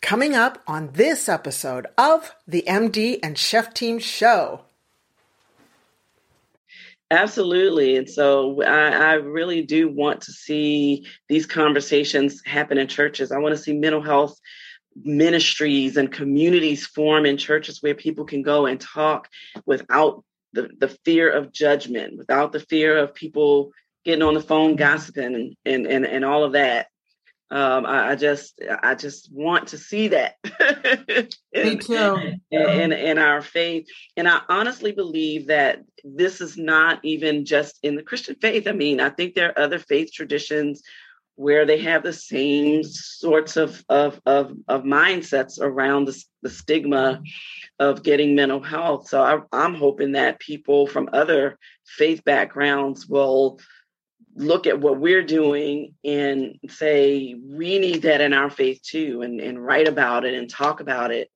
Coming up on this episode of the MD and Chef Team Show. Absolutely. And so I, I, really do want to see these conversations happen in churches. I want to see mental health ministries and communities form in churches where people can go and talk without the, the fear of judgment, without the fear of people getting on the phone gossiping and, and, and, and all of that um, I, I, just I just want to see that. in, Me too. In, in our faith, and I honestly believe that this is not even just in the Christian faith. I mean, I think there are other faith traditions where they have the same sorts of of of, of mindsets around the, the stigma of getting mental health. So I, I'm hoping that people from other faith backgrounds will look at what we're doing and say we need that in our faith too and, and write about it and talk about it.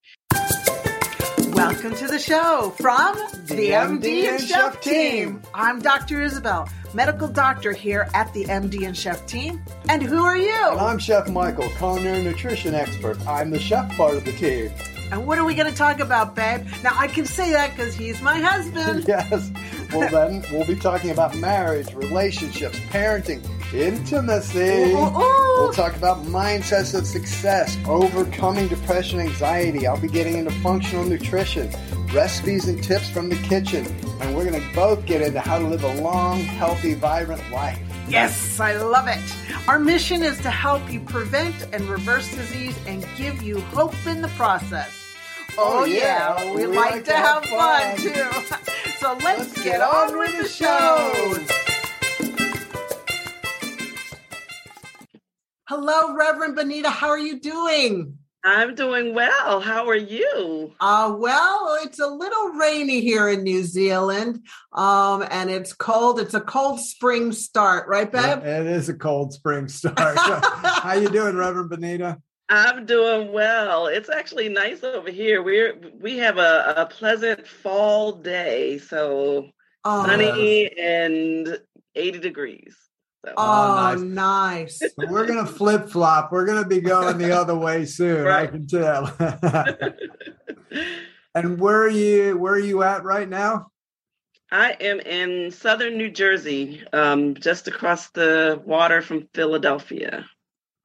Welcome to the show from the, the md, MD and chef team. i'm dr isabel medical doctor here at the md and chef team. And who are you? And i'm chef michael culinary nutrition expert. I'm the chef part of the team. And what are we going to talk about, babe? Now, I can say that because he's my husband. yes. Well, then we'll be talking about marriage, relationships, parenting, intimacy. Ooh, ooh, ooh. We'll talk about mindsets of success, overcoming depression, anxiety. I'll be getting into functional nutrition, recipes and tips from the kitchen. And we're going to both get into how to live a long, healthy, vibrant life. Yes, I love it. Our mission is to help you prevent and reverse disease and give you hope in the process. Oh, oh yeah, yeah, we, we like, like, to have, have fun. fun, too. so let's, let's get, get, on, with the show. Hello, Reverend Benita. How are you doing? I'm doing well. How are you? Uh, well, it's a little rainy here in New Zealand, um, and it's cold. It's a cold spring start, right, babe? Yeah, it is a cold spring start. How you doing, Reverend Benita? I'm doing well. It's actually nice over here. We're we have a, a pleasant fall day, so oh, sunny and 80 degrees. So. Oh, oh, nice. nice. we're gonna flip flop. We're gonna be going the other way soon. Right. I can tell. and where are you? Where are you at right now? I am in southern New Jersey, um, just across the water from Philadelphia.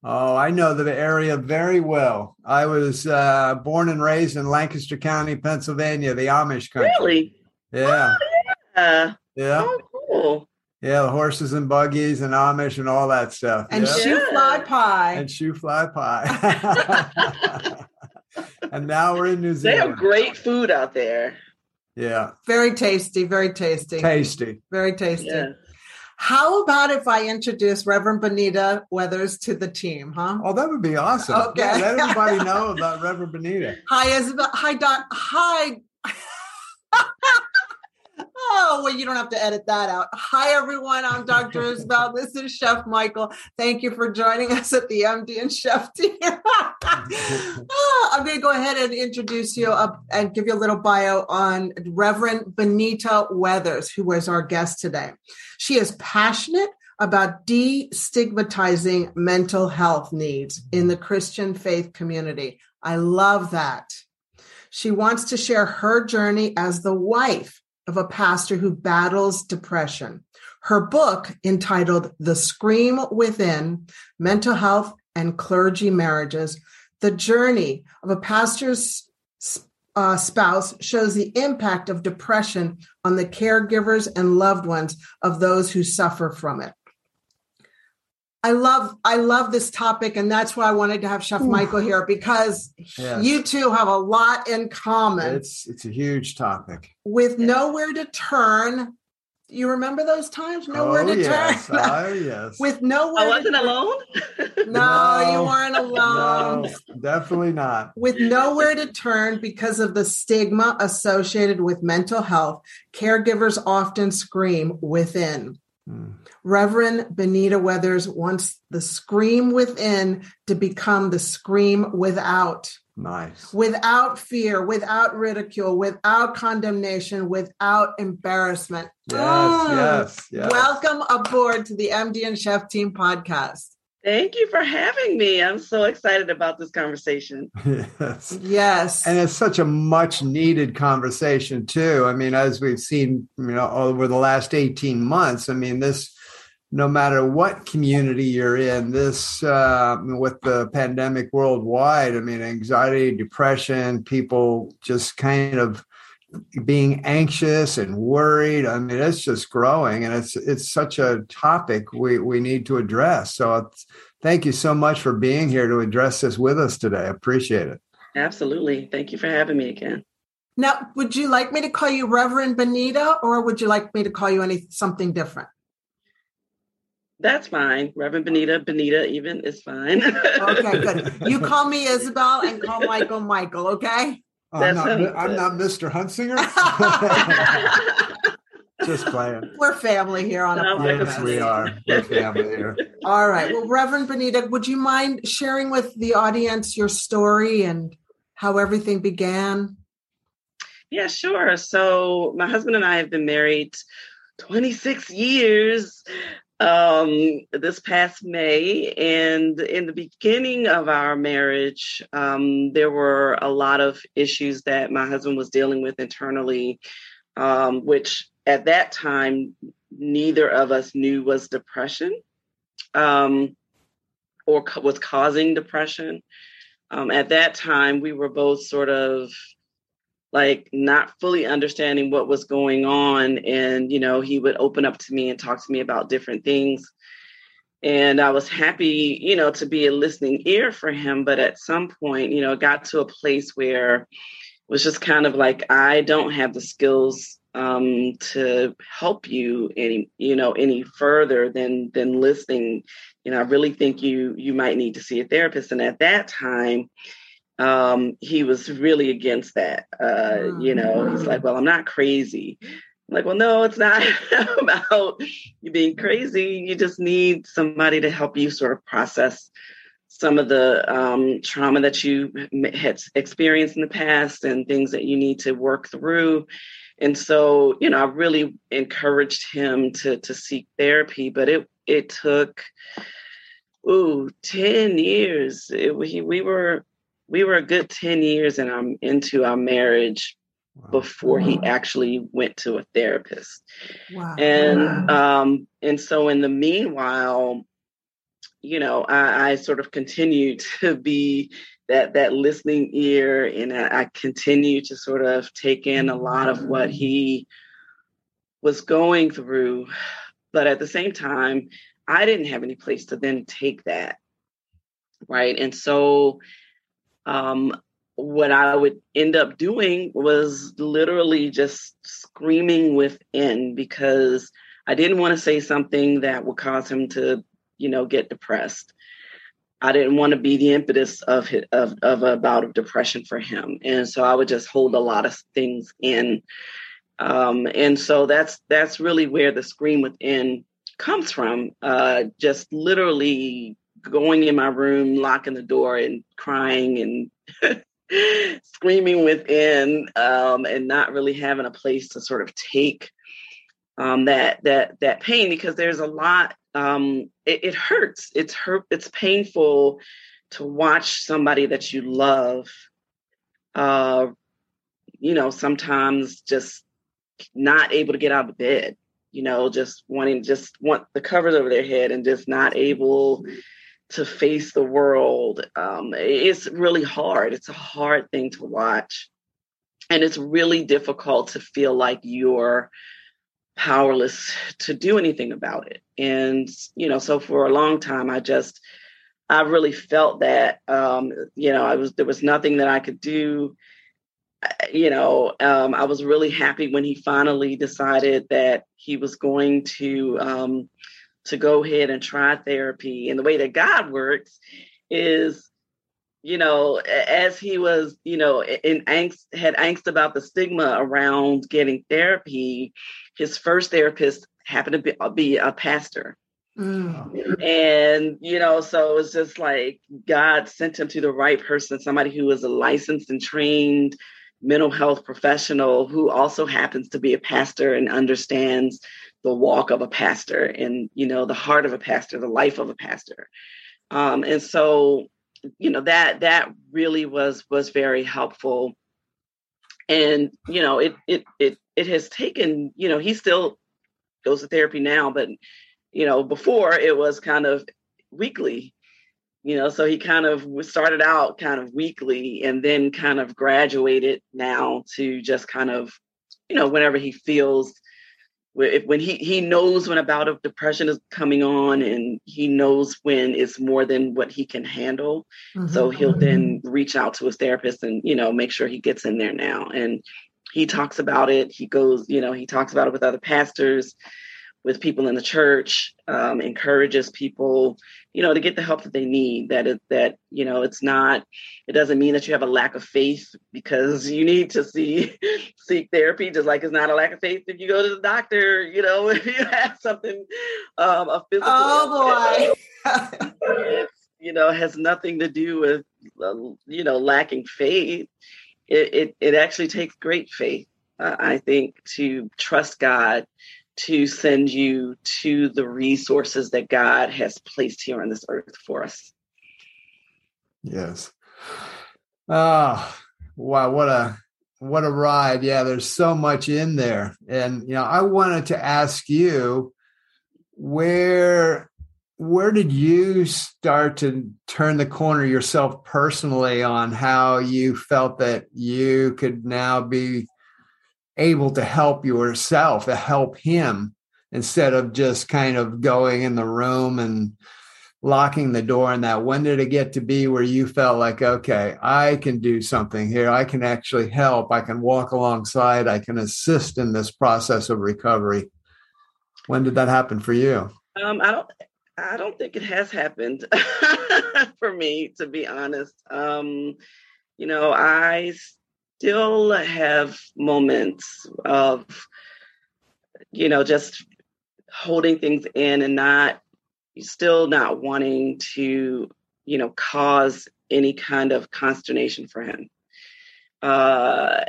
Oh, I know the area very well. I was uh, born and raised in Lancaster County, Pennsylvania, the Amish country. Really? Yeah. Oh, yeah. Yeah. Oh, cool. Yeah, the horses and buggies and Amish and all that stuff. And yeah. shoe fly pie. And shoofly pie. and now we're in New Zealand. They have great food out there. Yeah. Very tasty, very tasty. Tasty. Very tasty. Yeah. How about if I introduce Reverend Benita Weathers to the team, huh? Oh, that would be awesome. Okay. Yeah, let everybody know about Reverend Benita. Hi, Isabel. Hi, Doc. Hi. Oh, well, you don't have to edit that out. Hi, everyone. I'm Dr. Isabel. This is Chef Michael. Thank you for joining us at the MD and Chef team. I'm going to go ahead and introduce you up and give you a little bio on Reverend Benita Weathers, who was our guest today. She is passionate about destigmatizing mental health needs in the Christian faith community. I love that. She wants to share her journey as the wife of a pastor who battles depression. Her book, entitled The Scream Within Mental Health and Clergy Marriages, the journey of a pastor's uh, spouse shows the impact of depression on the caregivers and loved ones of those who suffer from it. I love I love this topic, and that's why I wanted to have Chef Ooh. Michael here because yes. you two have a lot in common. It's it's a huge topic. With nowhere to turn, you remember those times? Nowhere oh, to yes. turn. Oh yes. With nowhere. I wasn't alone. no, no, you weren't alone. No, definitely not. With nowhere to turn because of the stigma associated with mental health, caregivers often scream within. Hmm. Reverend Benita Weathers wants the scream within to become the scream without. Nice. Without fear, without ridicule, without condemnation, without embarrassment. Yes, mm. yes, yes. Welcome aboard to the MD and Chef Team podcast. Thank you for having me. I'm so excited about this conversation. yes. Yes. And it's such a much needed conversation, too. I mean, as we've seen, you know, over the last 18 months, I mean, this, no matter what community you're in, this, uh, with the pandemic worldwide, I mean, anxiety, depression, people just kind of, being anxious and worried. I mean, it's just growing, and it's it's such a topic we we need to address. So, thank you so much for being here to address this with us today. I appreciate it. Absolutely. Thank you for having me again. Now, would you like me to call you Reverend Benita, or would you like me to call you any something different? That's fine. Reverend Benita, Benita even is fine. okay, good. You call me Isabel and call Michael Michael, okay? Oh, I'm, not, I'm not Mr. Huntsinger. Just playing. We're family here on a podcast. Yes, we are. We're family here. All right. Well, Reverend Benita, would you mind sharing with the audience your story and how everything began? Yeah, sure. So, my husband and I have been married 26 years um, this past May. And in the beginning of our marriage, um, there were a lot of issues that my husband was dealing with internally, um, which at that time, neither of us knew was depression um, or co- was causing depression. Um, at that time, we were both sort of like not fully understanding what was going on. And you know he would open up to me and talk to me about different things. And i was happy you know to be a listening ear for him. But at some point you know it got to a place where it was just kind of like i don't have the skills um, to help you any you know any further than than listening. You know i really think you you might need to see a therapist. And at that time um, he was really against that. Uh, you know, he's like, well, I'm not crazy. I'm like, well, no, it's not about you being crazy. You just need somebody to help you sort of process some of the um, trauma that you had experienced in the past and things that you need to work through. And so, you know, I really encouraged him to to seek therapy, but it it took ooh 10 years. It, we, we were we were a good 10 years and I'm into our marriage wow. before wow. he actually went to a therapist. Wow. And um and so in the meanwhile, you know, I, I sort of continued to be that that listening ear and I, I continue to sort of take in a lot of what he was going through. But at the same time, I didn't have any place to then take that. Right. And so um, what I would end up doing was literally just screaming within because I didn't want to say something that would cause him to, you know, get depressed. I didn't want to be the impetus of of of a bout of depression for him, and so I would just hold a lot of things in. Um, and so that's that's really where the scream within comes from. Uh, just literally going in my room, locking the door, and crying and screaming within, um, and not really having a place to sort of take um, that that that pain because there's a lot. Um, it, it hurts. It's hurt. It's painful to watch somebody that you love. Uh, you know, sometimes just not able to get out of bed you know, just wanting just want the covers over their head and just not able to face the world. Um, it's really hard. It's a hard thing to watch. And it's really difficult to feel like you're powerless to do anything about it. And, you know, so for a long time, I just, I really felt that, um, you know, I was, there was nothing that I could do. You know, um, I was really happy when he finally decided that he was going to, um, to go ahead and try therapy. And the way that God works is, you know, as he was, you know, in angst, had angst about the stigma around getting therapy, his first therapist happened to be, uh, be a pastor. Mm. And, you know, so it was just like God sent him to the right person, somebody who was a licensed and trained mental health professional who also happens to be a pastor and understands the walk of a pastor and you know the heart of a pastor the life of a pastor Um, and so, you know, that that really was was very helpful. And, you know, it it it it has taken, you know, he still goes to therapy now, but you know, before it was kind of weekly you know so he kind of started out kind of weekly and then kind of graduated now to just kind of you know whenever he feels when he he knows when a bout of depression is coming on and he knows when it's more than what he can handle. Mm-hmm. so he'll then reach out to his therapist and you know make sure he gets in there now. And he talks about it. He goes you know he talks about it with other pastors with people in the church, um, encourages people, you know, to get the help that they need. That it, that you know, it's not. It doesn't mean that you have a lack of faith because you need to see seek therapy. Just like it's not a lack of faith if you go to the doctor. You know, if you have something, um, a physical. Oh boy. you know, has nothing to do with uh, you know lacking faith. It it, it actually takes great faith. Uh, I think to trust God to send you to the resources that God has placed here on this earth for us. Yes. Ah, oh, wow, what a what a ride. Yeah, there's so much in there. And you know, I wanted to ask you where where did you start to turn the corner yourself personally on how you felt that you could now be able to help yourself, to help him instead of just kind of going in the room and locking the door and that. When did it get to be where you felt like okay i can do something here. I can actually help. I can walk alongside. I can assist in this process of recovery. When did that happen for you? Um, i don't i don't think it has happened for me to be honest. Um, you know i still have moments of, you know, just holding things in and not still not wanting to, you know, cause any kind of consternation for him. Uh,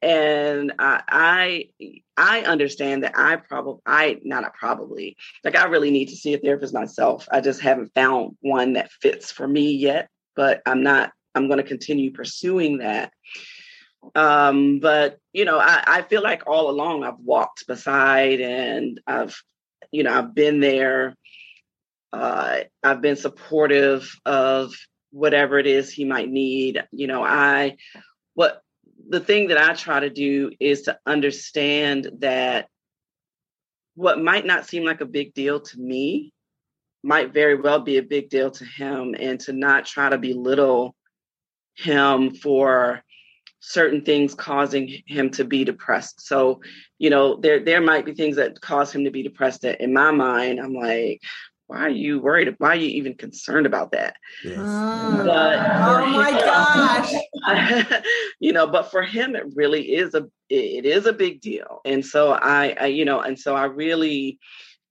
and I, I, I understand that I probably, I not probably, like I really need to see a therapist myself. I just haven't found one that fits for me yet, but I'm not. I'm going to continue pursuing that um, but you know, I, I feel like all along I've walked beside and I've, you know, I've been there. Uh, I've been supportive of whatever it is he might need. You know, I what the thing that I try to do is to understand that what might not seem like a big deal to me might very well be a big deal to him and to not try to belittle him for certain things causing him to be depressed. So, you know, there there might be things that cause him to be depressed that in my mind, I'm like, why are you worried? Why are you even concerned about that? Yes. Uh, but oh my gosh. you know, but for him it really is a it is a big deal. And so I, I you know, and so I really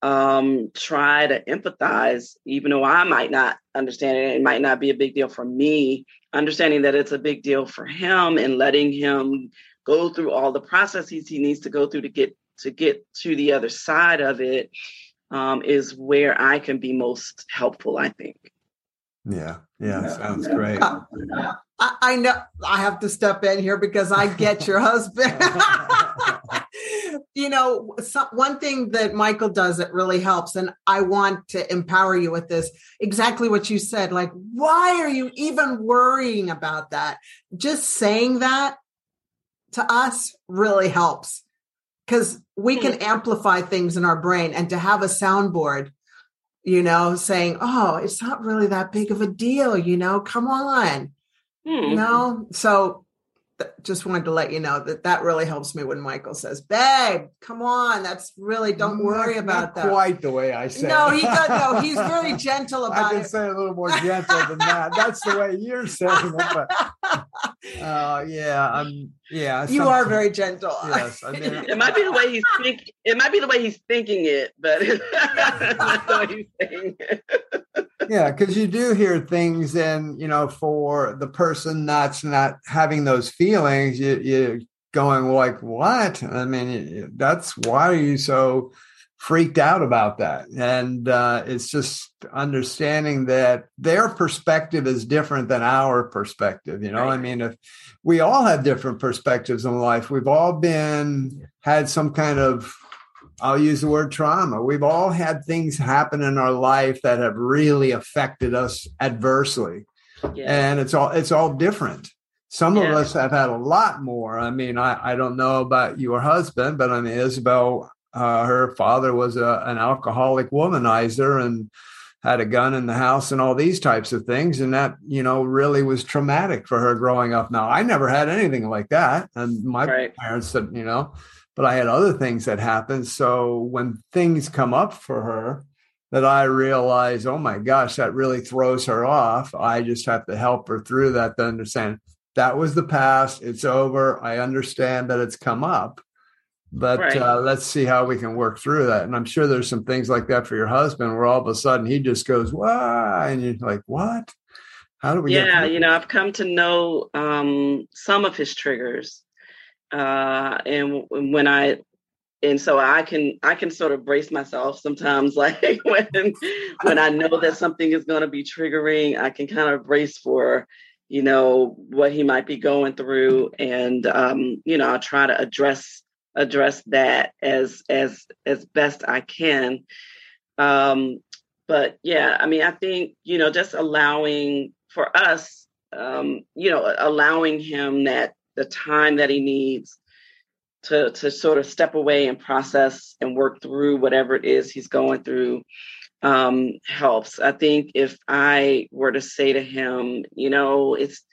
um try to empathize even though I might not understand it, it might not be a big deal for me understanding that it's a big deal for him and letting him go through all the processes he needs to go through to get to get to the other side of it um, is where I can be most helpful, I think. Yeah, yeah, sounds great. Uh, I, I know I have to step in here because I get your husband. you know, some, one thing that Michael does that really helps, and I want to empower you with this exactly what you said. Like, why are you even worrying about that? Just saying that to us really helps because we can hmm. amplify things in our brain and to have a soundboard you know saying oh it's not really that big of a deal you know come on hmm. you know so just wanted to let you know that that really helps me when Michael says, "Babe, come on, that's really don't worry not, about that." Quite the way I say. No, he does. No, he's very gentle about it. I can it. say a little more gentle than that. That's the way you're saying it. But uh, yeah, I'm. Yeah, you are very gentle. Yes, I mean, it might be the way he's thinking. It might be the way he's thinking it, but not the way he's saying it yeah, because you do hear things, and you know, for the person that's not having those feelings, you, you're going like, "What?" I mean, that's why are you so freaked out about that. And uh, it's just understanding that their perspective is different than our perspective. You know, right. I mean, if we all have different perspectives in life, we've all been had some kind of I'll use the word trauma. We've all had things happen in our life that have really affected us adversely. Yeah. And it's all it's all different. Some yeah. of us have had a lot more. I mean, I, I don't know about your husband, but I mean, Isabel, uh, her father was a, an alcoholic womanizer and had a gun in the house and all these types of things. And that, you know, really was traumatic for her growing up. Now, I never had anything like that. And my right. parents said, you know, but I had other things that happened. So when things come up for her, that I realize, oh my gosh, that really throws her off. I just have to help her through that to understand that was the past. It's over. I understand that it's come up, but right. uh, let's see how we can work through that. And I'm sure there's some things like that for your husband where all of a sudden he just goes, "Why?" and you're like, "What? How do we?" Yeah, you know, I've come to know um, some of his triggers, uh, and when I and so I can I can sort of brace myself sometimes like when when I know that something is going to be triggering I can kind of brace for you know what he might be going through and um, you know i'll try to address address that as as as best i can. Um, but yeah i mean i think you know just allowing for us um, you know allowing him that the time that he needs to to sort of step away and process and work through whatever it is he's going through um, helps. I think if I were to say to him, you know, it's,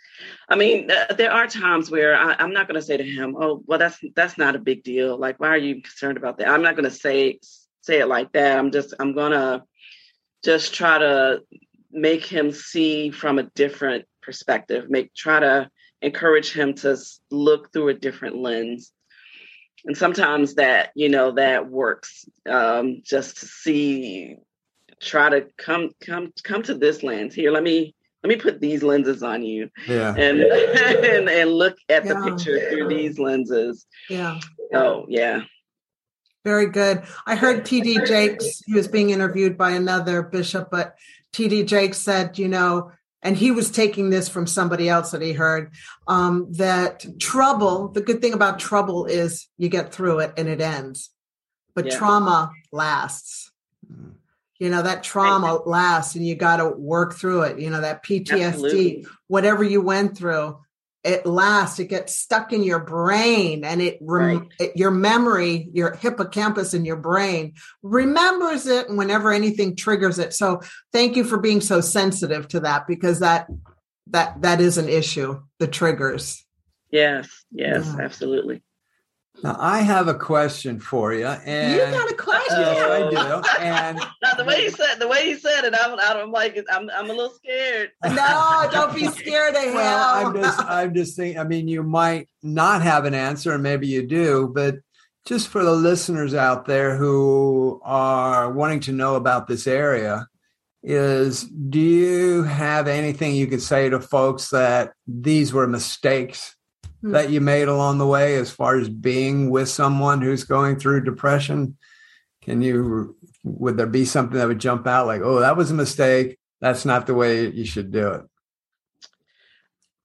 I mean, there are times where I, am not going to say to him, "Oh, well, that's that's not a big deal. Like, why are you concerned about that?" I'm not going to say say it like that. I'm just I'm going to just try to make him see from a different perspective. Make try to encourage him to look through a different lens. And sometimes that you know that works um, just to see try to come come come to this lens. Here let me let me put these lenses on you. Yeah. And and, and look at yeah. the picture through these lenses. Yeah. Oh yeah. Very good. I heard td jakes he was being interviewed by another bishop but td jakes said you know and he was taking this from somebody else that he heard um, that trouble the good thing about trouble is you get through it and it ends but yeah. trauma lasts you know that trauma right. lasts and you got to work through it you know that ptsd Absolutely. whatever you went through it lasts it gets stuck in your brain and it, rem- right. it, your memory your hippocampus in your brain remembers it whenever anything triggers it so thank you for being so sensitive to that because that that that is an issue the triggers yes yes yeah. absolutely now, I have a question for you. And you got a question? Yes, I do. And now, the way you said the way you said it, I'm, I'm like I'm I'm a little scared. No, don't be scared of him. Well, I'm just I'm just thinking. I mean, you might not have an answer, and maybe you do, but just for the listeners out there who are wanting to know about this area, is do you have anything you could say to folks that these were mistakes Hmm. that you made along the way as far as being with someone who's going through depression? Can you, would there be something that would jump out like, oh, that was a mistake? That's not the way you should do it?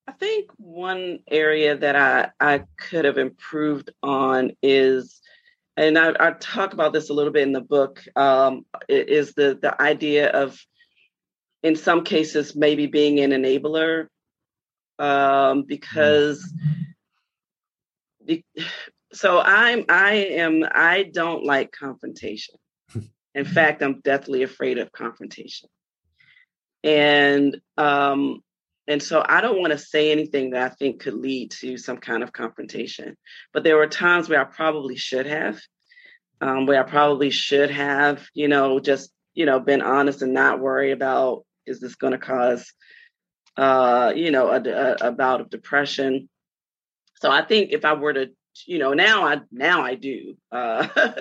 I think one area that I, I could have improved on is, and I, I talk about this a little bit in the book, um, is the the idea of, in some cases, maybe being an enabler um, because be, so I'm I am I don't like confrontation. In fact, I'm deathly afraid of confrontation. And um and so I don't want to say anything that I think could lead to some kind of confrontation. But there were times where I probably should have, um, where I probably should have, you know, just, you know, been honest and not worry about is this going to cause uh, you know, a, a, a bout of depression. So I think if I were to, you know, now I now I do, uh,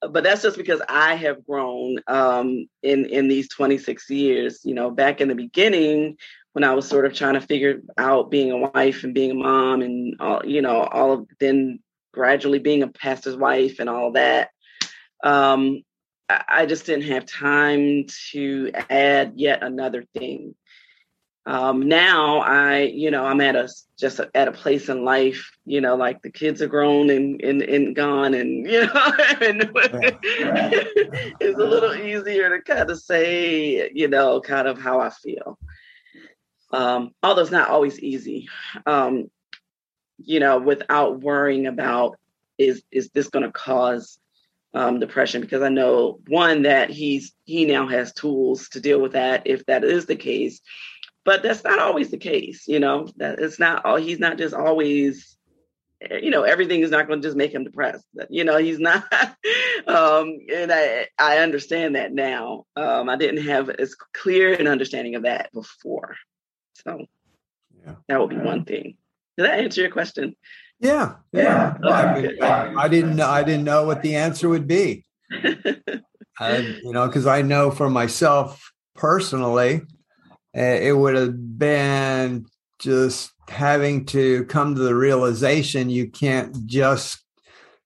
but that's just because I have grown um, in in these 26 years. You know, back in the beginning when I was sort of trying to figure out being a wife and being a mom and all, you know, all of then gradually being a pastor's wife and all that. Um, I just didn't have time to add yet another thing. Um, now I, you know, I'm at a just a, at a place in life, you know, like the kids are grown and and, and gone, and you know, and it's a little easier to kind of say, you know, kind of how I feel. Um, although it's not always easy, um, you know, without worrying about is is this going to cause um, depression because I know one that he's he now has tools to deal with that if that is the case, but that's not always the case. You know that it's not all he's not just always you know everything is not going to just make him depressed you know he's not um and i i understand that now um i didn't have as clear an understanding of that before so yeah that would be one thing did that answer your question yeah, yeah. I, mean, I, I, didn't know. I didn't know what the answer would be. I, you know, because I know for myself personally, eh, Eh, it would have been just having to come to the realization you can't just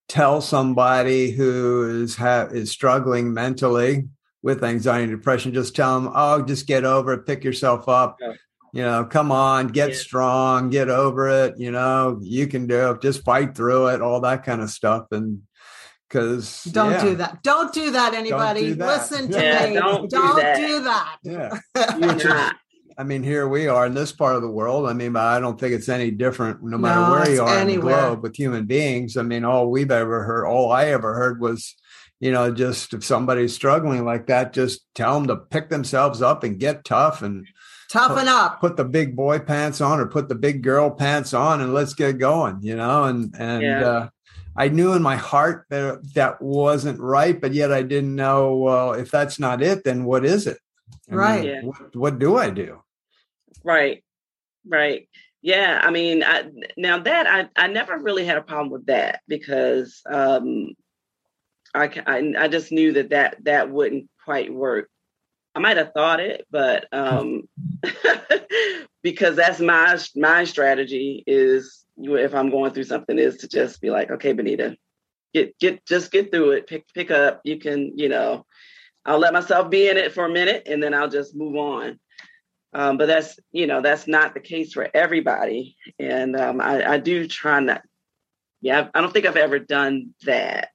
tell somebody who is ha- is struggling mentally with anxiety and depression just tell them oh just get over it pick yourself up yeah you know, come on, get yeah. strong, get over it. You know, you can do it. Just fight through it. All that kind of stuff. And because don't yeah. do that. Don't do that. Anybody, do that. listen to yeah, me. Don't, don't do that. Do that. Yeah. I mean, here we are in this part of the world. I mean, I don't think it's any different no matter no, where you are anywhere. in the globe with human beings. I mean, all we've ever heard, all I ever heard was, you know, just if somebody's struggling like that, just tell them to pick themselves up and get tough and toughen put, up put the big boy pants on or put the big girl pants on and let's get going you know and and yeah. uh, i knew in my heart that that wasn't right but yet i didn't know well if that's not it then what is it? I right. Mean, yeah. what, what do i do? Right. Right. Yeah i mean I, now that I, I never really had a problem with that because um I, I i just knew that that that wouldn't quite work. I might have thought it, but um, because that's my my strategy is if I'm going through something is to just be like, okay, Benita, get get just get through it, pick pick up. You can, you know, I'll let myself be in it for a minute and then I'll just move on. Um, but that's you know that's not the case for everybody, and um, I, I do try not. Yeah, I don't think I've ever done that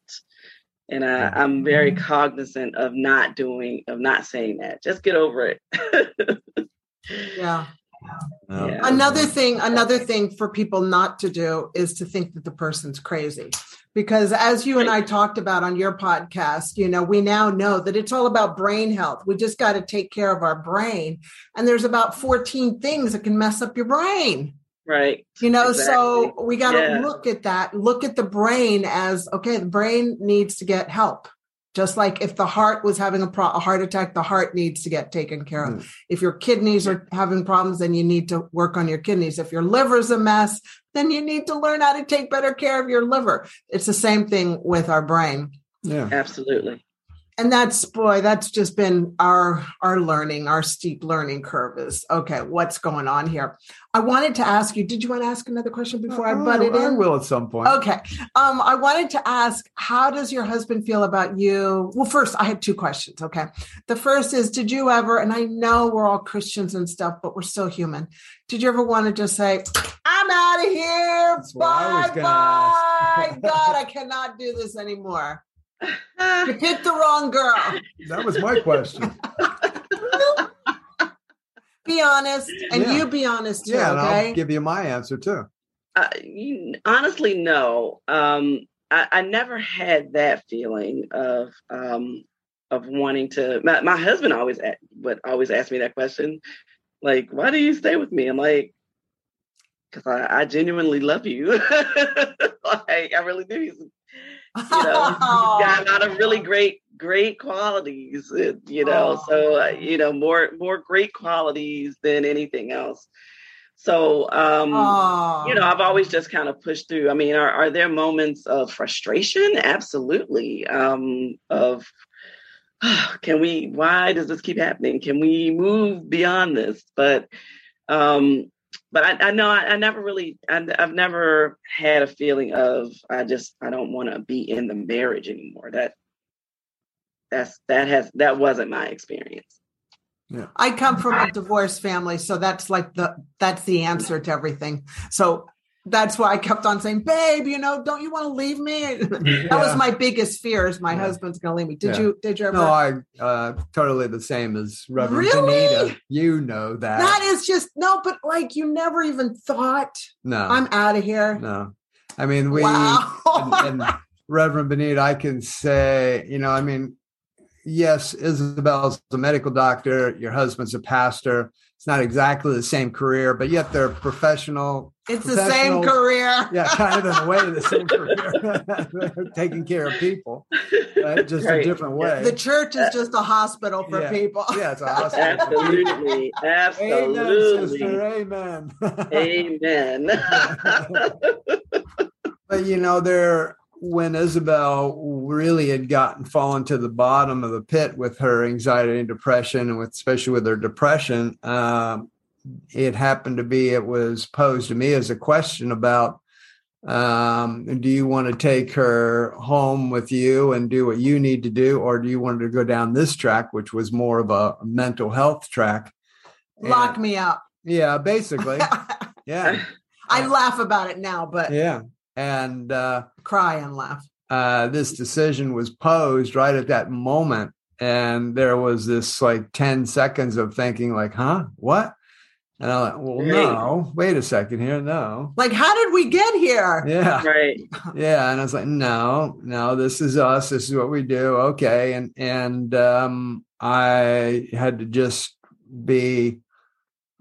and I, I'm very cognizant of not doing of not saying that. Just get over it. yeah. Yeah. Another thing, another thing for people not to do is to think that the person's crazy. Because as you and I talked about on your podcast, you know, we now know that it's all about brain health. We just got to take care of our brain. And there's about 14 things that can mess up your brain. Right. You know, exactly. so we got to yeah. look at that, look at the brain as okay, the brain needs to get help. Just like if the heart was having a, pro- a heart attack, the heart needs to get taken care of. Mm. If your kidneys are having problems, then you need to work on your kidneys. If your liver's a mess, then you need to learn how to take better care of your liver. It's the same thing with our brain. Yeah, absolutely and that's boy that's just been our our learning our steep learning curve is okay what's going on here? I wanted to ask you did you want to ask another question before i butt it in? i will at some point. Okay um i wanted to ask how does your husband feel about you? Well first i had two questions okay? The first is did you ever and i know we're all christians and stuff but we're still human. Did you ever want to just say i'm out of here. That's bye bye. God i cannot do this anymore you picked the wrong girl. That was my question. be honest, and yeah. you be honest too. Yeah, okay? I'll give you my answer too. Uh, you, honestly, no. Um, I, I, never had that feeling of um, of wanting to. My, my husband always would always ask me that question, like, "Why do you stay with me?" I'm like, "Because I, I genuinely love you. like, I really do." He's you know, got a lot of really great, great qualities. Uh, you know, oh. so uh, you know more more great qualities than anything else. So, um, oh. you know, I've always just kind of pushed through. I mean, are, are there moments of frustration? Absolutely. Um, of can we? Why does this keep happening? Can we move beyond this? But um, but I, I know I, I, never really I, have never had a feeling of I just I don't want to be in the marriage anymore. That that's that has that wasn't my experience. Yeah. I come from a divorced family, so that's like the that's the answer to everything. So that's why I kept on saying, "Babe, you know, don't you want to leave me?" that was my biggest fear: is my yeah. husband's going to leave me. Did yeah. you? Did you ever? No, I uh, totally the same as Reverend really? Benita. You know that. That is just no, but like you never even thought. No, I'm out of here. No, I mean we wow. and, and Reverend Benita. I can say, you know, I mean, yes, Isabel's a medical doctor. Your husband's a pastor it's not exactly the same career, but yet they're professional. It's the same career. yeah, kind of in a way, the same career. taking care of people, right? just right. a different way. The church is just a hospital for yeah. people. Yeah, it's a hospital. Absolutely, absolutely. Amen, Amen. Amen. but you know, there when Isabel really had gotten fallen to the bottom of the pit with her anxiety and depression, and with especially with her depression, um, it happened to be it was posed to me as a question about um, do you want to take her home with you and do what you need to do, or do you want her to go down this track, which was more of a mental health track? Lock and, me up. Yeah, basically. yeah. I laugh about it now, but yeah and uh, cry and laugh. Uh, this decision was posed right at that moment, and there was this like ten seconds of thinking, like, "Huh, what?" And I'm like, "Well, no, wait a second here, no." Like, how did we get here? Yeah, right. Yeah, and I was like, "No, no, this is us. This is what we do." Okay, and and um, I had to just be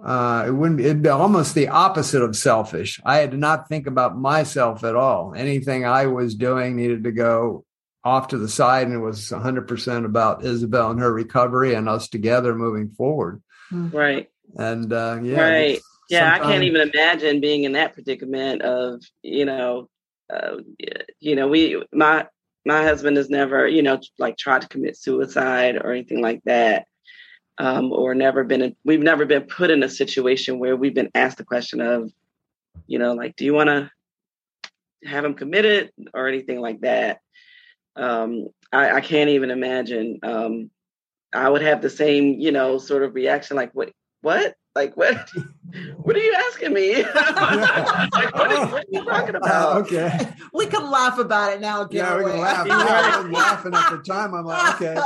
uh, it wouldn't it'd be almost the opposite of selfish. I had to not think about myself at all. Anything I was doing needed to go off to the side, and it was 100% about Isabel and her recovery and us together moving forward. Hmm. Right. And uh, yeah, right. Yeah, I can't even imagine being in that predicament of you know, uh, you know, we my my husband has never you know like tried to commit suicide or anything like that um, or never been in, we've never been put in a situation where we've been asked the question of you know like do you want to have him committed or anything like that? Um, I, I, can't even imagine um, i would have the same you know sort of reaction like what what? Like what? What are you asking me? Like, what, is, what, are you talking about? Okay. We can laugh about it now yeah we can laugh. I'm laughing at the time. I'm like okay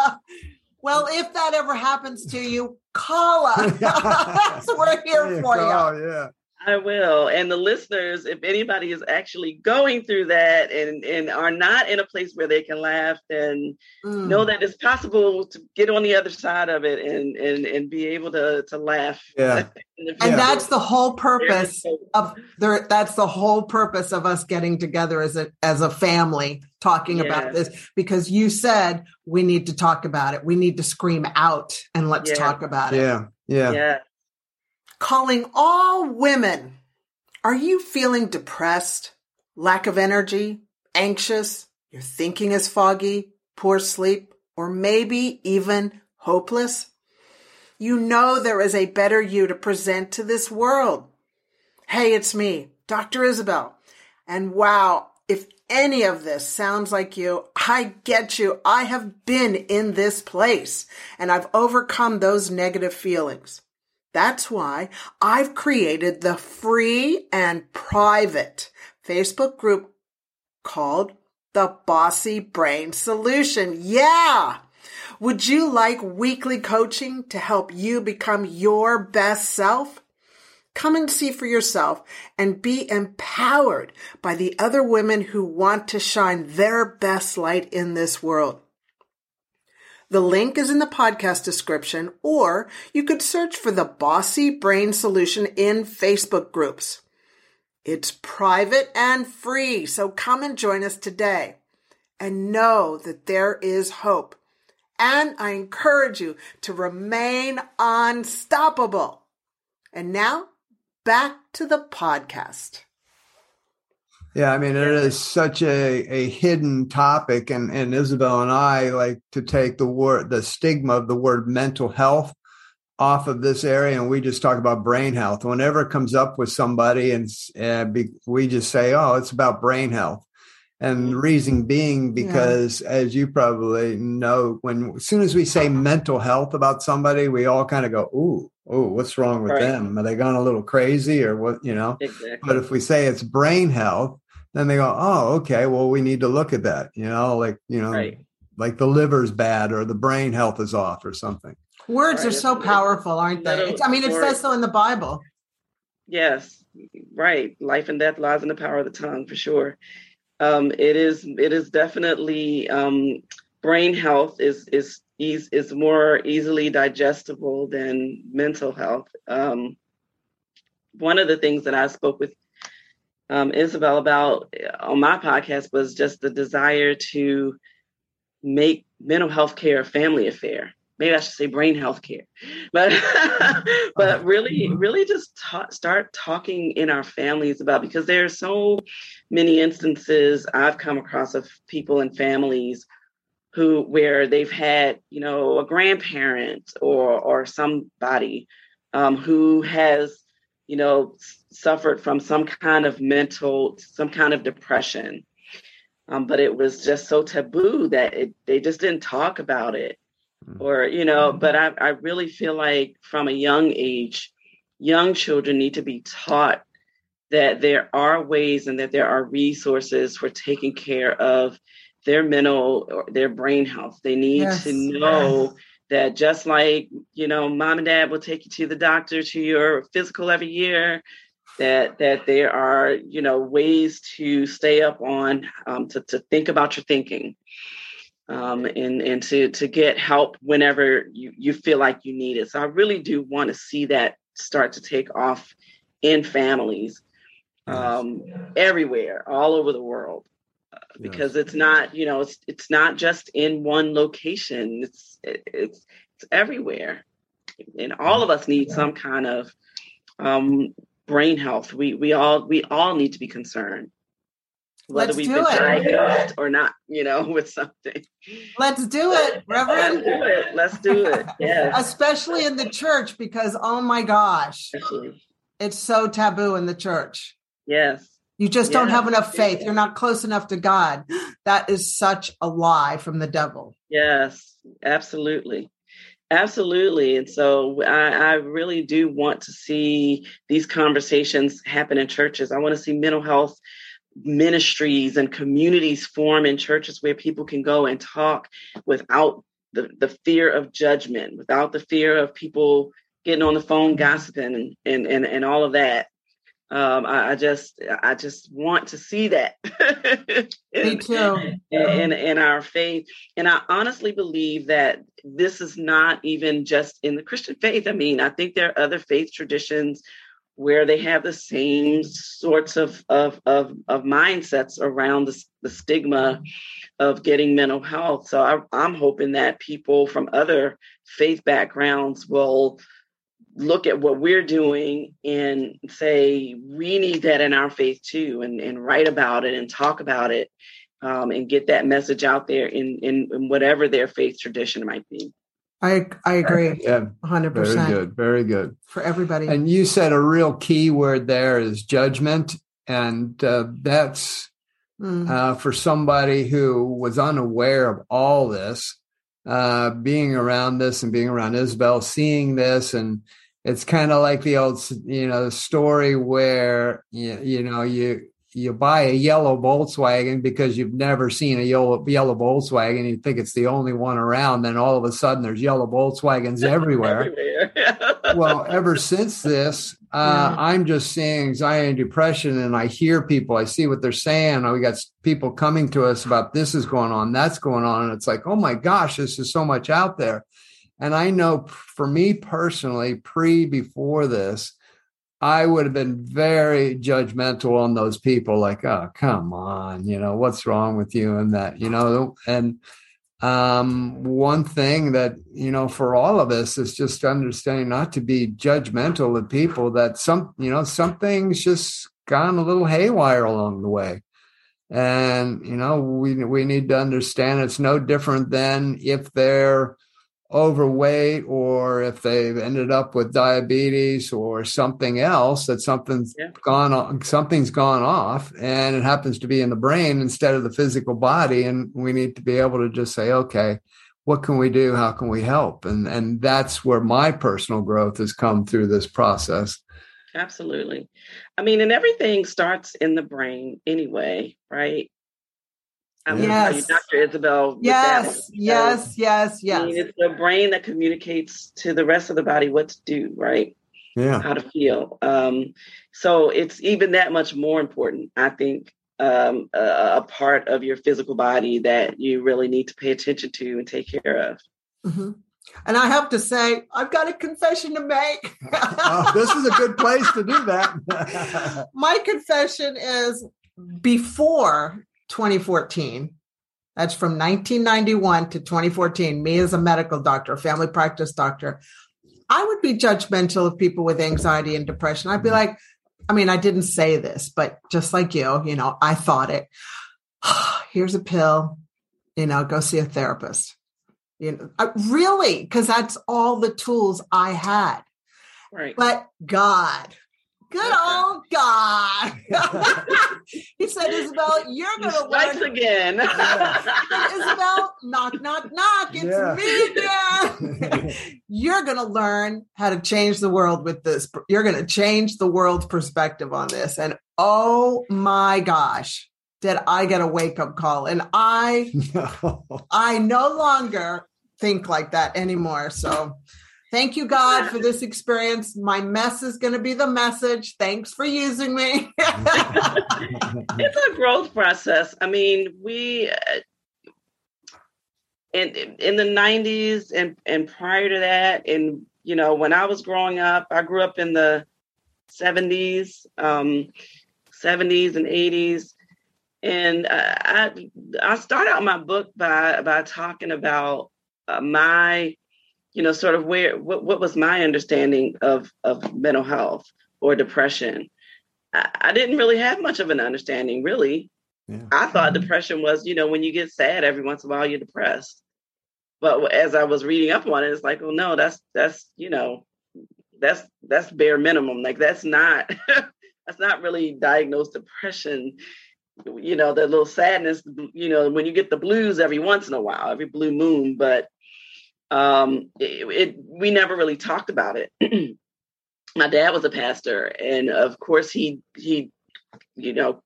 well, if that ever happens to you, call us. We're here for call, you. Yeah. I will. And the listeners, if anybody is actually going through that and, and are not in a place where they can laugh then mm. know that it's possible to get on the other side of it and and, and be able to, to laugh. Yeah. and that's the whole purpose of there that's the whole purpose of us getting together as a as a family talking yes. about this because you said we need to talk about it. We need to scream out and let's yeah. talk about it. Yeah. Yeah. Yeah calling all women. Are you feeling depressed, lack of energy, anxious, your thinking is foggy, poor sleep, or maybe even hopeless? You know there is a better you to present to this world. Hey, it's me, Dr. Isabel. And wow, if any of this sounds like you, I get you. I have been in this place and I've overcome those negative feelings. That's why I've created the free and private Facebook group called the Bossy Brain Solution. Yeah. Would you like weekly coaching to help you become your best self? Come and see for yourself and be empowered by the other women who want to shine their best light in this world. The link is in the podcast description, or you could search for the Bossy Brain Solution in Facebook groups. It's private and free, so come and join us today. And know that there is hope. And I encourage you to remain unstoppable. And now, back to the podcast. Yeah, I mean, it is such a, a hidden topic, and, and Isabel and I like to take the word, the stigma of the word mental health off of this area, and we just talk about brain health. Whenever it comes up with somebody, and uh, be, we just say, "Oh, it's about brain health," And the reason being because, yeah. as you probably know, when as soon as we say mental health about somebody, we all kind of go, "Ooh, oh, what's wrong with right. them? Are they gone a little crazy or what?" You know. Exactly. But if we say it's brain health, then they go, "Oh, okay. Well, we need to look at that." You know, like you know, right. like the liver's bad or the brain health is off or something. Words right. are so powerful, aren't they? I mean, it says so in the Bible. Yes, right. Life and death lies in the power of the tongue, for sure. Um, it is. It is definitely um, brain health is is is is more easily digestible than mental health. Um, one of the things that I spoke with um, Isabel about uh, on my podcast was just the desire to make mental health care a family affair. Maybe I should say brain health care, but but really, really just ta- start talking in our families about because there are so many instances I've come across of people and families who where they've had you know a grandparent or or somebody um, who has you know suffered from some kind of mental some kind of depression um, but it was just so taboo that it, they just didn't talk about it Mm. or you know but I, I really feel like from a young age young children need to be taught that there are ways and that there are resources for taking care of their mental or their brain health they need yes. to know yes. That just like you know mom and dad will take you to the doctor to your physical every year that that there are you know ways to stay up on um, to, to think about your thinking um, and and to to get help whenever you you feel like you need it. So I really do want to see that start to take off in families um, everywhere, all over the world, because yes. it's not you know it's it's not just in one location. It's it's it's everywhere, and all of us need some kind of um, brain health. We we all we all need to be concerned whether Let's we've been diagnosed or not, you know, with something. Let's do it, Reverend. Let's do it. Let's do it. Yes. Especially in the church, because oh my gosh, Especially. it's so taboo in the church. Yes. You just yes. don't have enough faith. You're not close enough to God. That is such a lie from the devil. Yes, absolutely. Absolutely. And so I, I, really do want to see these conversations happen in churches. I want to see mental health ministries and communities form in churches where people can go and talk without the, the fear of judgment, without the fear of people getting on the phone gossiping and and and, and all of that. Um, I, I, just I just want to see that. in, Me too. In, in, in our faith, and I honestly believe that this is not even just in the Christian faith. I mean, I think there are other faith traditions where they have the same sorts of of of, of mindsets around the, the stigma of getting mental health. So I, I'm hoping that people from other faith backgrounds will look at what we're doing and say we need that in our faith too and, and write about it and talk about it um, and get that message out there in, in, in whatever their faith tradition might be I I agree. Yeah, hundred percent. Very good. Very good for everybody. And you said a real key word there is judgment, and uh, that's mm. uh, for somebody who was unaware of all this, uh, being around this and being around Isabel, seeing this, and it's kind of like the old you know story where you, you know you you buy a yellow Volkswagen because you've never seen a yellow yellow Volkswagen. You think it's the only one around. Then all of a sudden, there's yellow Volkswagens everywhere. everywhere. well, ever since this, uh. I'm just seeing anxiety and depression, and I hear people. I see what they're saying. We got people coming to us about this is going on, that's going on, and it's like, oh my gosh, this is so much out there. And I know for me personally, pre before this, I would have been very judgmental on those people, like, oh, come on, you know, what's wrong with you and that, you know, and um, one thing that, you know, for all of us is just understanding not to be judgmental of people that some, you know, something's just gone a little haywire along the way. And, you know, we, we need to understand it's no different than if they're, overweight or if they've ended up with diabetes or something else that something's yeah. gone on something's gone off and it happens to be in the brain instead of the physical body and we need to be able to just say okay what can we do? How can we help? And and that's where my personal growth has come through this process. Absolutely. I mean and everything starts in the brain anyway right I'm yes. Dr. Isabel. Yes, yes, yes, yes. I mean, it's the brain that communicates to the rest of the body what to do, right? Yeah. How to feel. Um, so it's even that much more important, I think, um, a, a, part of your physical body that you really need to pay attention to and take care of. Mm-hmm. And I have to say, I've got a confession to make. oh, this is a good place to do that. My confession is before 2014. That's from 1991 to 2014. Me as a medical doctor, a family practice doctor, I would be judgmental of people with anxiety and depression. I'd be mm-hmm. like, I mean, I didn't say this, but just like you, you know, I thought it. Here's a pill, you know, go see a therapist. You know, I, really, because that's all the tools I had. Right. But God, Good old God. he said, Isabel, you're going to learn. again. Isabel, knock, knock, knock. It's yeah. me again. you're going to learn how to change the world with this. You're going to change the world's perspective on this. And oh my gosh, did I get a wake up call? And I, no. I no longer think like that anymore. So, Thank you, God, for this experience. My mess is going to be the message. Thanks for using me. it's a growth process. I mean, we uh, in in the '90s and and prior to that, and you know, when I was growing up, I grew up in the '70s, um, '70s and '80s, and uh, I I started out my book by by talking about uh, my you know, sort of where what, what was my understanding of of mental health or depression. I, I didn't really have much of an understanding, really. Yeah. I thought mm-hmm. depression was, you know, when you get sad every once in a while, you're depressed. But as I was reading up on it, it's like, oh no, that's that's you know, that's that's bare minimum. Like that's not that's not really diagnosed depression. You know, the little sadness. You know, when you get the blues every once in a while, every blue moon, but um, it, it, we never really talked about it. My dad was a pastor, and of course, he he, you know,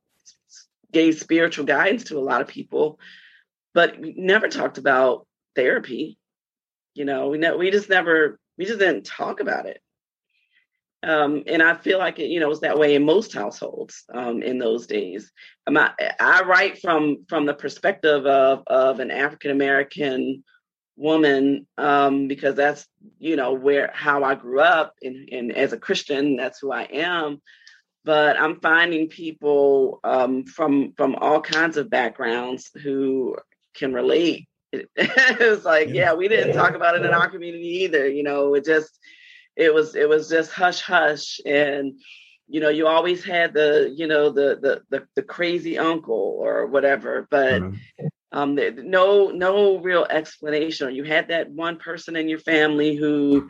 gave spiritual guidance to a lot of people, but we never talked about therapy. You know, we know we just never we just didn't talk about it. Um, and I feel like it, you know, it was that way in most households um, in those days. I, I write from from the perspective of of an African American woman um, because that's you know where how I grew up and, and as a Christian that's who I am. But I'm finding people um, from from all kinds of backgrounds who can relate. It's like yeah. we didn't talk about it in our community either you know it just it was it was just hush hush. And you know you always had the you know the the the, the crazy uncle or whatever but mm-hmm um, no no real explanation. You had that one person in your family who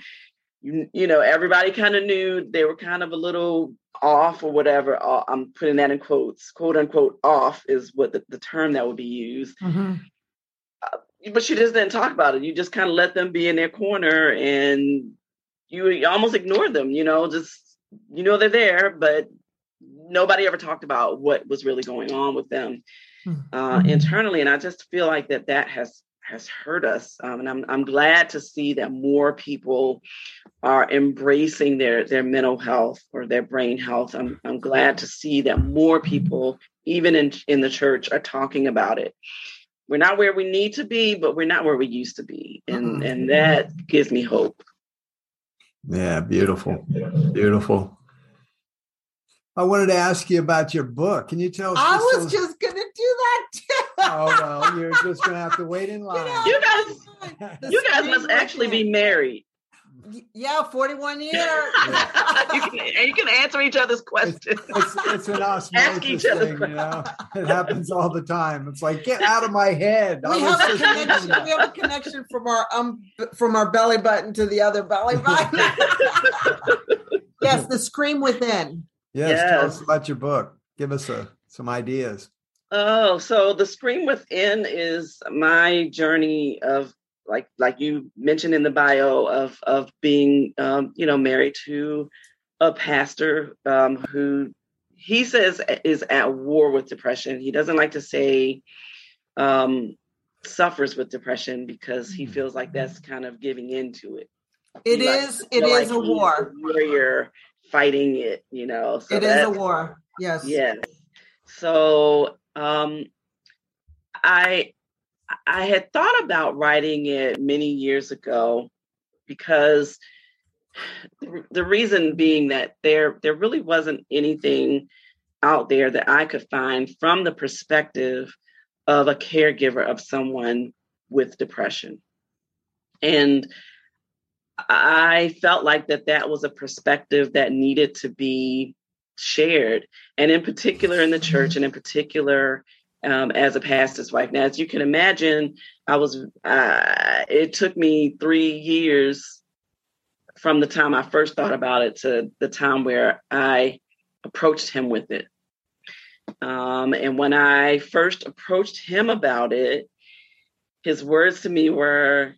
you you know everybody kind of knew they were kind of a little off or whatever. Uh, I'm putting that in quotes, quote unquote off is what the, the term that would be used. Mm-hmm. Uh, but you just didn't talk about it. You just kind of let them be in their corner and you, you almost ignored them. You know, just you know they're there, but nobody ever talked about what was really going on with them uh, mm-hmm. internally, and I just feel like that that has has hurt us. Um, and I'm I'm glad to see that more people are embracing their their mental health or their brain health. I'm I'm glad to see that more people, even in in the church, are talking about it. We're not where we need to be, but we're not where we used to be, and and that gives me hope. Yeah, beautiful, beautiful. I wanted to ask you about your book. Can you tell us? I was just going to do that too. oh well, you're just going to have to wait in line. You, guys, you guys must actually be married. Yeah, 41 years. you can, and you can answer each other's questions. It's, it's, it's an osmosis thing, you know. It happens all the time. It's like get out of my head. We have a connection. We have a connection from our um from our belly button to the other belly button. yes, the scream within. Yes, yes, tell us about your book. Give us a, some ideas. Oh, so the scream within is my journey of like like you mentioned in the bio of of being um, you know married to a pastor um, who he says is at war with depression. He doesn't like to say um, suffers with depression because he mm-hmm. feels like that's kind of giving into it. It he is. It is like a war. A warrior fighting it. You know. So it is a war. Yes. Yes. So um, I I had thought about writing it many years ago because the reason being that there there really wasn't anything out there that I could find from the perspective of a caregiver of someone with depression. And I felt like that that was a perspective that needed to be shared and in particular in the church and in particular um, as a pastor's wife. Now, as you can imagine, I was, uh, it took me three years from the time I first thought about it to the time where I approached him with it. Um, and when I first approached him about it, his words to me were,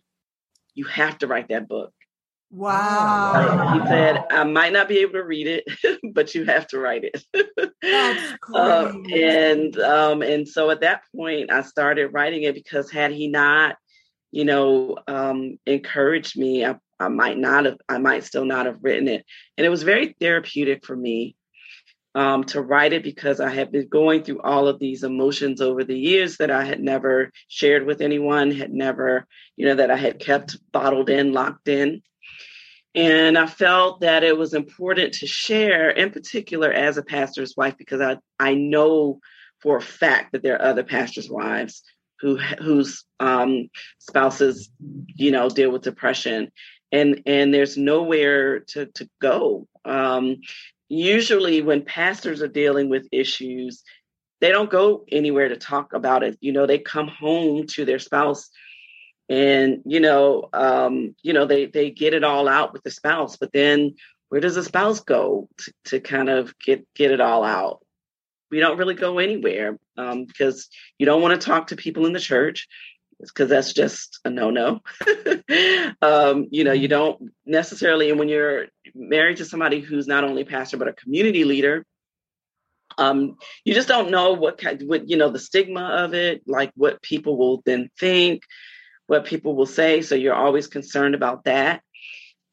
You have to write that book. Wow. He said, I might not be able to read it, but you have to write it. That's uh, great. and um, and so at that point I started writing it because had he not, you know, um, encouraged me, I, I might not have I might still not have written it. And it was very therapeutic for me um, to write it because I had been going through all of these emotions over the years that I had never shared with anyone, had never, you know, that I had kept bottled in, locked in. And I felt that it was important to share, in particular as a pastor's wife, because I, I know for a fact that there are other pastors' wives who whose um, spouses, you know, deal with depression, and and there's nowhere to to go. Um, usually, when pastors are dealing with issues, they don't go anywhere to talk about it. You know, they come home to their spouse and you know um, you know they they get it all out with the spouse but then where does the spouse go to, to kind of get get it all out? We don't really go anywhere um, because you don't want to talk to people in the church because that's just a no-no. Um, you know you don't necessarily and when you're married to somebody who's not only pastor but a community leader um, you just don't know what kind what you know the stigma of it like what people will then think what people will say. So you're always concerned about that.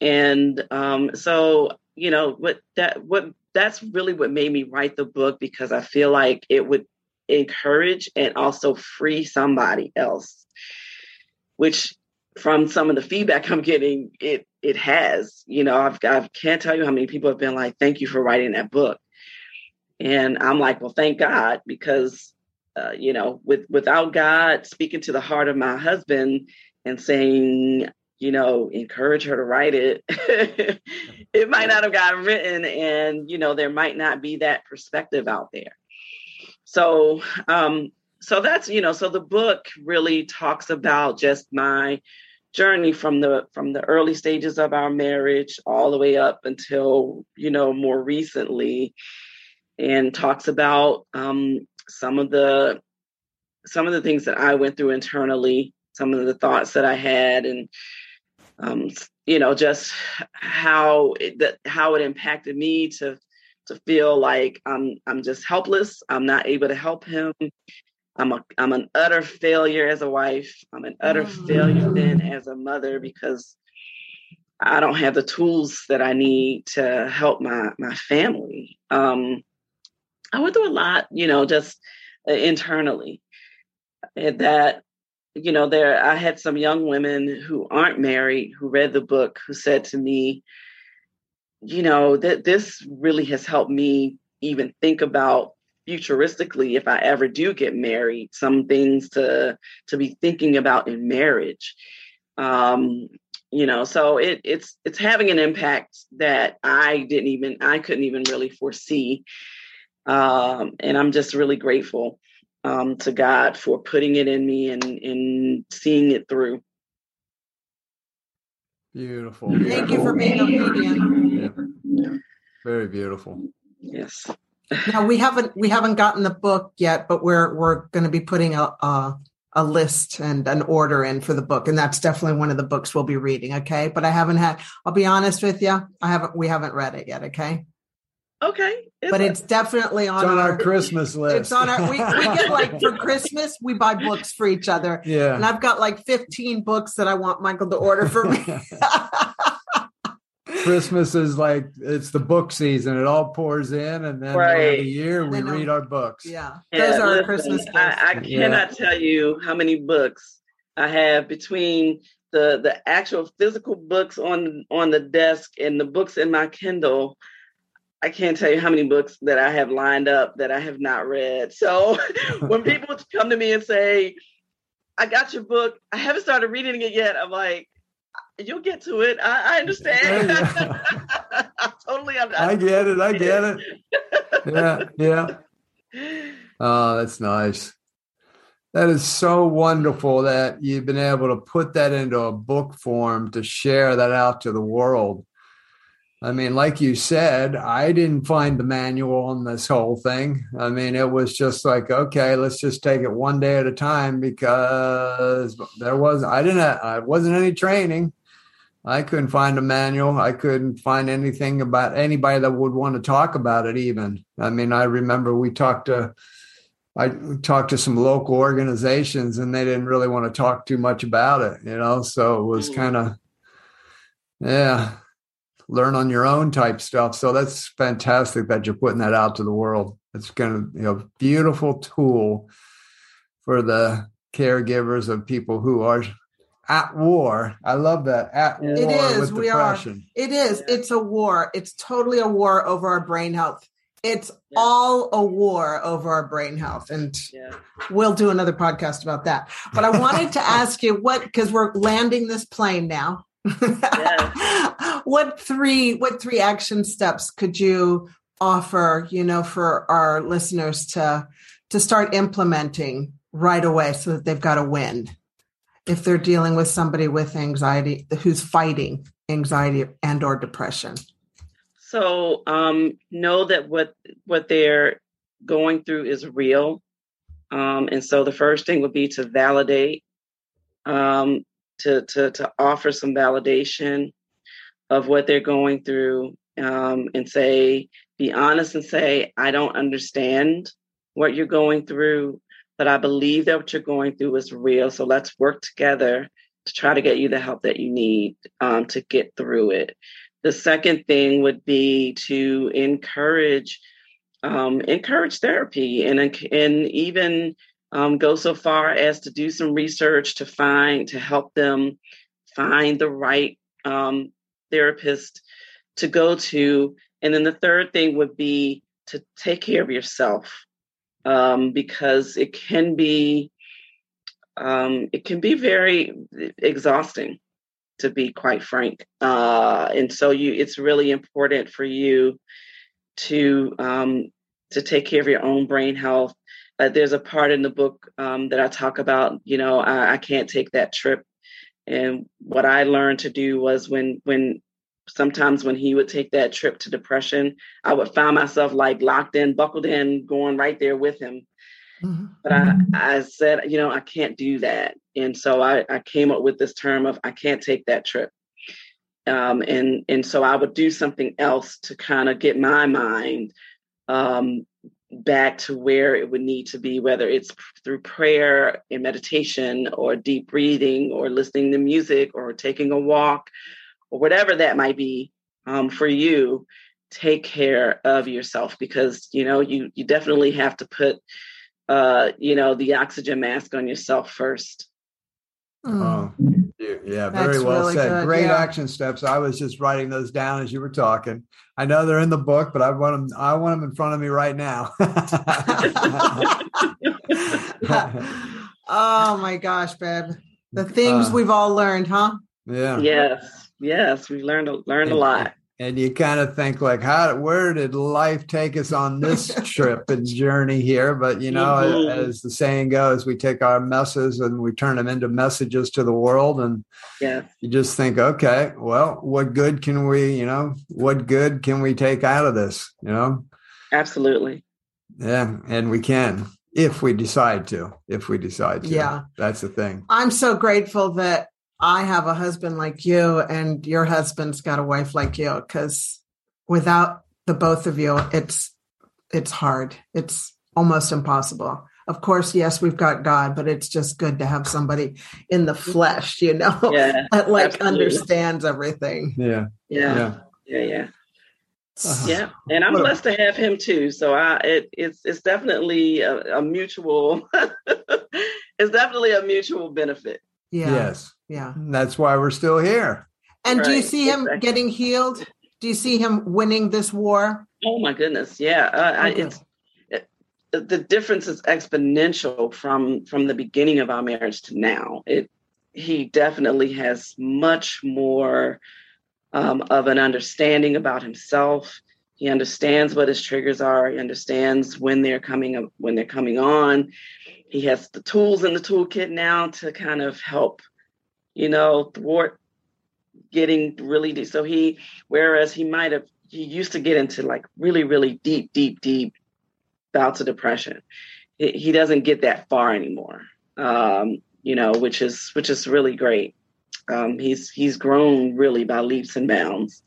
And um, so, you know, what that what that's really what made me write the book because I feel like it would encourage and also free somebody else, which from some of the feedback I'm getting, it it has. You know, I've I can't tell you how many people have been like, "Thank you for writing that book," and I'm like, "Well, thank God," because uh, you know, with without God speaking to the heart of my husband and saying, you know, encourage her to write it, it might not have gotten written, and you know, there might not be that perspective out there. So, um, so that's you know, so the book really talks about just my journey from the from the early stages of our marriage all the way up until you know more recently and talks about um, some of the some of the things that I went through internally, some of the thoughts that I had, and um, you know, just how it, that how it impacted me to to feel like I'm I'm just helpless. I'm not able to help him. I'm a I'm an utter failure as a wife. I'm an utter mm-hmm. failure then as a mother because I don't have the tools that I need to help my my family. Um, I went through a lot, you know, just uh, internally. That, you know, there, I had some young women who aren't married who read the book who said to me, you know, that this really has helped me even think about futuristically if I ever do get married, some things to to be thinking about in marriage. Um, you know so it it's it's having an impact that i didn't even i couldn't even really foresee um and i'm just really grateful um to god for putting it in me and and seeing it through. Beautiful thank you for being obedient yeah. very beautiful. Yes. Now we haven't we haven't gotten the book yet but we're we're going to be putting a, a a list and an order in for the book and that's definitely one of the books we'll be reading okay? But i haven't had i'll be honest with you i haven't we haven't read it yet okay okay it's but it's definitely on, it's on our, our, christmas list it's on our we, we get like for christmas we buy books for each other yeah and i've got like 15 books that i want michael to order for me Christmas is like it's the book season. It all pours in, and then right. the year we read our books. Yeah, those yeah, are listen, Christmas. I, I, cannot yeah. tell you how many books I have between the the actual physical books on on the desk and the books in my Kindle. I can't tell you how many books that I have lined up that I have not read. So when people come to me and say, "I got your book," I haven't started reading it yet. I'm like, You'll get to it. I, I understand. I totally understand. I get it. I get it. Yeah, yeah. Oh, that's nice. That is so wonderful that you've been able to put that into a book form to share that out to the world. I mean, like you said, I didn't find the manual on this whole thing. I mean, it was just like, okay, let's just take it one day at a time because there was I didn't I wasn't any training. I couldn't find a manual. I couldn't find anything about anybody that would want to talk about it. Even I mean, I remember we talked to I talked to some local organizations, and they didn't really want to talk too much about it. You know, so it was mm-hmm. kind of yeah, learn on your own type stuff. So that's fantastic that you're putting that out to the world. It's going to you know beautiful tool for the caregivers of people who are at war. I love that. At war it is. we depression. Are. It is. It's a war. It's totally a war over our brain health. It's yeah. all a war over our brain health. And yeah. we'll do another podcast about that. But I wanted to ask you what, because we're landing this plane now. Yeah. what three what three action steps could you offer, you know, for our listeners to to start implementing right away so that they've got a win? if they're dealing with somebody with anxiety who's fighting anxiety and or depression so um, know that what what they're going through is real um, and so the first thing would be to validate um, to, to to offer some validation of what they're going through um, and say be honest and say i don't understand what you're going through but I believe that what you're going through is real. So let's work together to try to get you the help that you need um, to get through it. The second thing would be to encourage um, encourage therapy and and even um, go so far as to do some research to find to help them find the right um, therapist to go to. And then the third thing would be to take care of yourself um, because it can be um, it can be very exhausting to be quite frank uh, and so you it's really important for you to um, to take care of your own brain health uh, there's a part in the book um, that i talk about you know I, I can't take that trip and what i learned to do was when when sometimes when he would take that trip to depression, I would find myself like locked in, buckled in, going right there with him. Mm-hmm. But I, I said, you know, I can't do that. And so I, I came up with this term of I can't take that trip. Um, and and so I would do something else to kind of get my mind um, back to where it would need to be, whether it's through prayer and meditation or deep breathing or listening to music or taking a walk or whatever that might be um, for you take care of yourself because you know you you definitely have to put uh you know the oxygen mask on yourself first mm. oh yeah very That's well really said good. great yeah. action steps i was just writing those down as you were talking i know they're in the book but i want them i want them in front of me right now oh my gosh babe the things uh, we've all learned huh Yeah. Yes. Yes. We learned learned a lot and you kind of think like how where did life take us on this trip and journey here? But you know mm-hmm. as the saying goes we take our messes and we turn them into messages to the world and yeah. you just think okay well what good can we you know what good can we take out of this? You know? Absolutely. Yeah and we can if we decide to if we decide to. Yeah. That's the thing. I'm so grateful that I have a husband like you and your husband's got a wife like you because without the both of you it's it's hard. It's almost impossible. Of course, yes, we've got God, but it's just good to have somebody in the flesh, you know, yeah, that like absolutely. understands everything. Yeah. Yeah. Yeah. Yeah. yeah. Uh-huh. Yeah, and I'm blessed to have him too. So I, it, it's it's definitely a, a mutual, it's definitely a mutual benefit. Yeah. Yes. Yeah. That's why we're still here. And right. do you see him exactly. getting healed? Do you see him winning this war? Oh my goodness. Yeah. Uh, I, it's it, the difference is exponential from from the beginning of our marriage to now. It he definitely has much more um, of an understanding about himself. He understands what his triggers are. He understands when they're coming up, when they're coming on he has the tools in the toolkit now to kind of help, you know, thwart getting really deep. So he, whereas he might have, he used to get into like really, really deep, deep, deep bouts of depression. He, he doesn't get that far anymore. Um, you know, which is which is really great. Um, he's he's grown really by leaps and bounds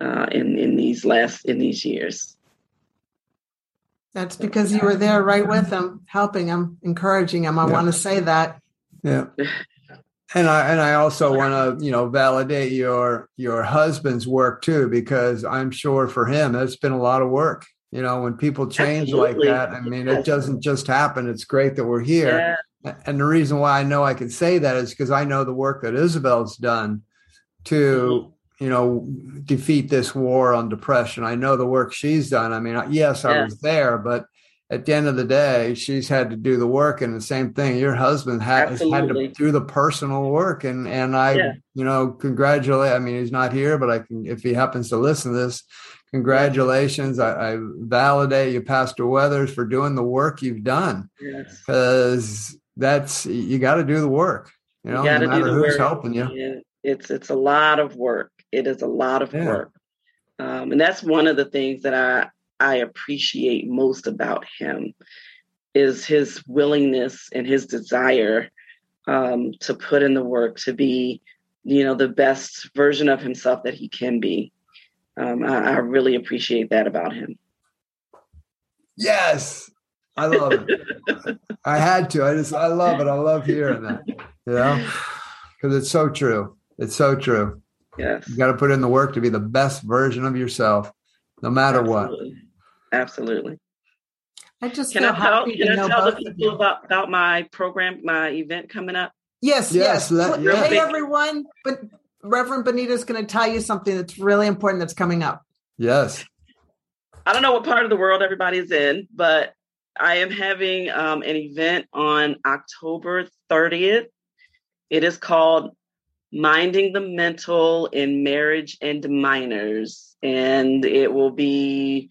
uh, in in these last in these years. That's because you were there right with him, helping him, encouraging him. I yeah. want to say that. Yeah. And I and I also want to, you know, validate your your husband's work too, because I'm sure for him it's been a lot of work. You know, when people change Absolutely. like that, I mean, it doesn't just happen. It's great that we're here. Yeah. And the reason why I know I can say that is because I know the work that Isabel's done to mm-hmm you know, defeat this war on depression. I know the work she's done. I mean, yes, I was there, but at the end of the day, she's had to do the work. And the same thing, your husband had, has had to do the personal work. And and I, yeah. you know, congratulate. I mean, he's not here, but I can if he happens to listen to this, congratulations. I, I validate you, Pastor Weathers, for doing the work you've done. Because yes. that's you got to do the work. You know, you no matter who's work. helping you. Yeah. It's it's a lot of work. It is a lot of yeah. work. Um, and that's one of the things that I, I appreciate most about him is his willingness and his desire um, to put in the work to be, you know, the best version of himself that he can be. Um, I, I really appreciate that about him. Yes, I love it. I had to. I just, I love it. I love hearing that. You know, because it's so true. It's so true. Yes. You got to put in the work to be the best version of yourself, no matter Absolutely. what. Absolutely. I just can I tell, can I tell the people about, about my program, my event coming up? Yes, yes. yes. Let, hey, everyone. But Reverend Benita is going to tell you something that's really important that's coming up. Yes. I don't know what part of the world everybody's in, but I am having um, an event on October 30th. It is called minding the mental in marriage and minors and it will be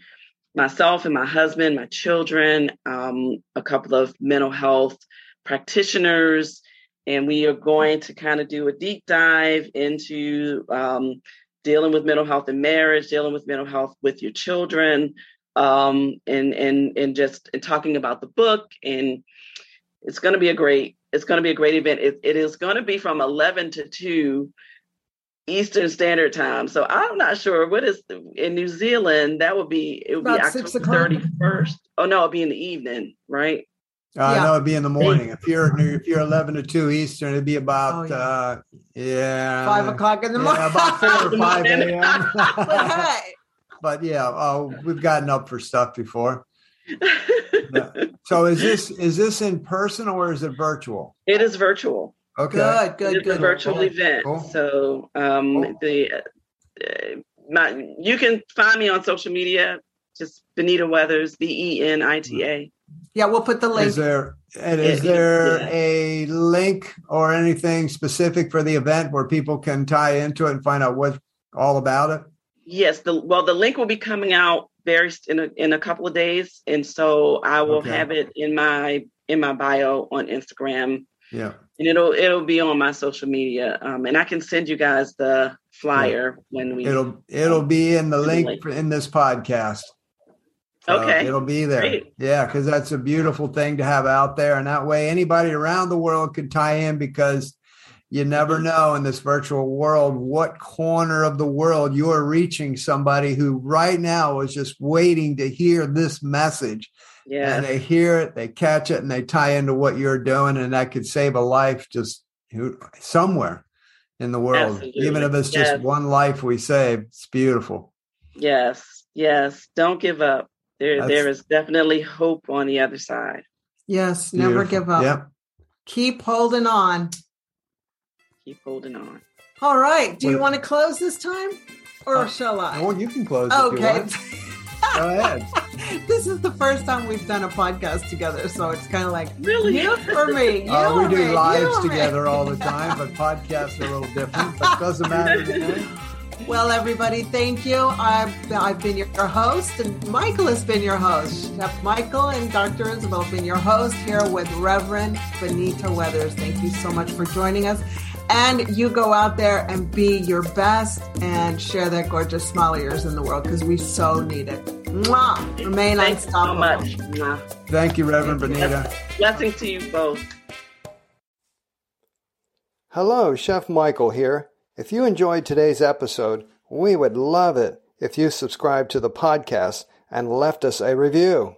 myself and my husband my children um, a couple of mental health practitioners and we are going to kind of do a deep dive into um, dealing with mental health in marriage dealing with mental health with your children um, and and and just and talking about the book and it's going to be a great it's going to be a great event. It, it is going to be from 11 to 2 Eastern Standard Time. So I'm not sure what is in New Zealand. That would be it would About be October 31st. Oh no, it'd be in the evening, right? Uh, yeah. No, it'd be in the morning. If you're if you're 11 to 2 Eastern, it'd be about oh, yeah. Uh, yeah five o'clock in the morning. Yeah, about four or five a.m. but, hey. but yeah, oh, we've gotten up for stuff before. So is this is this in person or is it virtual? It is virtual. Okay. Good, good, it's good. a virtual cool. event. Cool. So um cool. the uh, my you can find me on social media just Benita Weathers, B E N I T A. Yeah, we'll put the link. Is there and is there Yeah. a link or anything specific for the event where people can tie into it and find out what all about it? Yes, the well, the link will be coming out very in a in a couple of days, and so I will Okay. have it in my in my bio on Instagram, Yeah. and it'll it'll be on my social media, um, and I can send you guys the flyer when we. It'll it'll be in the link in this podcast. Okay. It'll be there. Great. Yeah, because that's a beautiful thing to have out there. And that way anybody around the world could tie in because you never Mm-hmm. know in this virtual world what corner of the world you're reaching somebody who right now is just waiting to hear this message. Yeah, And they hear it, they catch it, and they tie into what you're doing, and that could save a life just somewhere in the world. Absolutely. Even if it's just one life we save, it's beautiful. yes, yes. Don't give up. There, That's- there is definitely hope on the other side. Yes, never give up. Yep. Keep holding on. Keep holding on. All right. Do you Well- want to close this time or Uh, shall I? Well, you can close. if you Okay. want. Go ahead. this is the first time we've done a podcast together, so it's kind of like Really? you for me. You Uh, we do me, lives or me. together all the time, but podcasts are a little different. But it doesn't matter. Well, everybody, thank you. I've, I've been your host, and Michael has been your host. Chef Michael and Dr. Isabel have been your host here with Reverend Benita Weathers. Thank you so much for joining us. And you go out there and be your best and share that gorgeous smile of yours in the world because we so need it. Mwah! Remain Thanks so much. Mwah. Thank you, Reverend Benita. Blessing to you both. Hello, Chef Michael here. If you enjoyed today's episode, we would love it if you subscribed to the podcast and left us a review.